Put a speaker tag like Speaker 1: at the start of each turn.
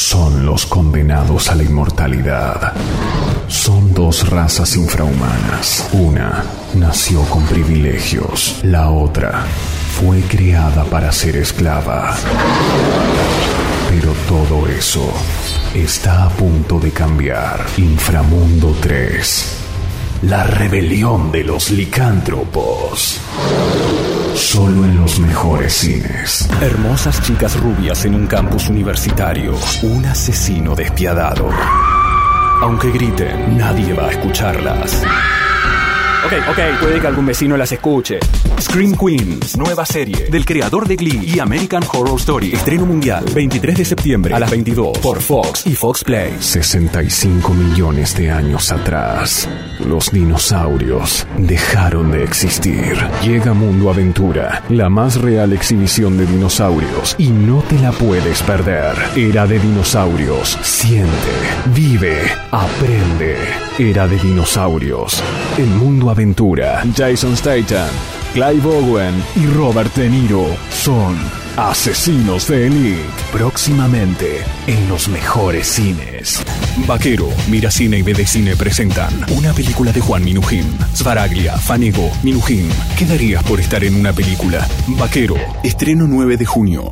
Speaker 1: son los condenados a la inmortalidad. Son dos razas infrahumanas. Una nació con privilegios, la otra fue creada para ser esclava. Pero todo eso está a punto de cambiar. Inframundo 3. La rebelión de los licántropos. Solo en los mejores cines.
Speaker 2: Hermosas chicas rubias en un campus universitario. Un asesino despiadado. Aunque griten, nadie va a escucharlas. Ok, ok, puede que algún vecino las escuche. Scream Queens, nueva serie del creador de Glee y American Horror Story. Estreno mundial, 23 de septiembre a las 22 por Fox y Fox Play.
Speaker 1: 65 millones de años atrás, los dinosaurios dejaron de existir. Llega Mundo Aventura, la más real exhibición de dinosaurios, y no te la puedes perder. Era de dinosaurios. Siente, vive, aprende. Era de dinosaurios. En Mundo Aventura, Jason Statham, Clive Owen y Robert De Niro son asesinos de elite. Próximamente en los mejores cines.
Speaker 2: Vaquero, Mira Cine y BD Cine presentan una película de Juan Minujín. Svaraglia, Fanego, Minujín. ¿Qué darías por estar en una película? Vaquero, estreno 9 de junio.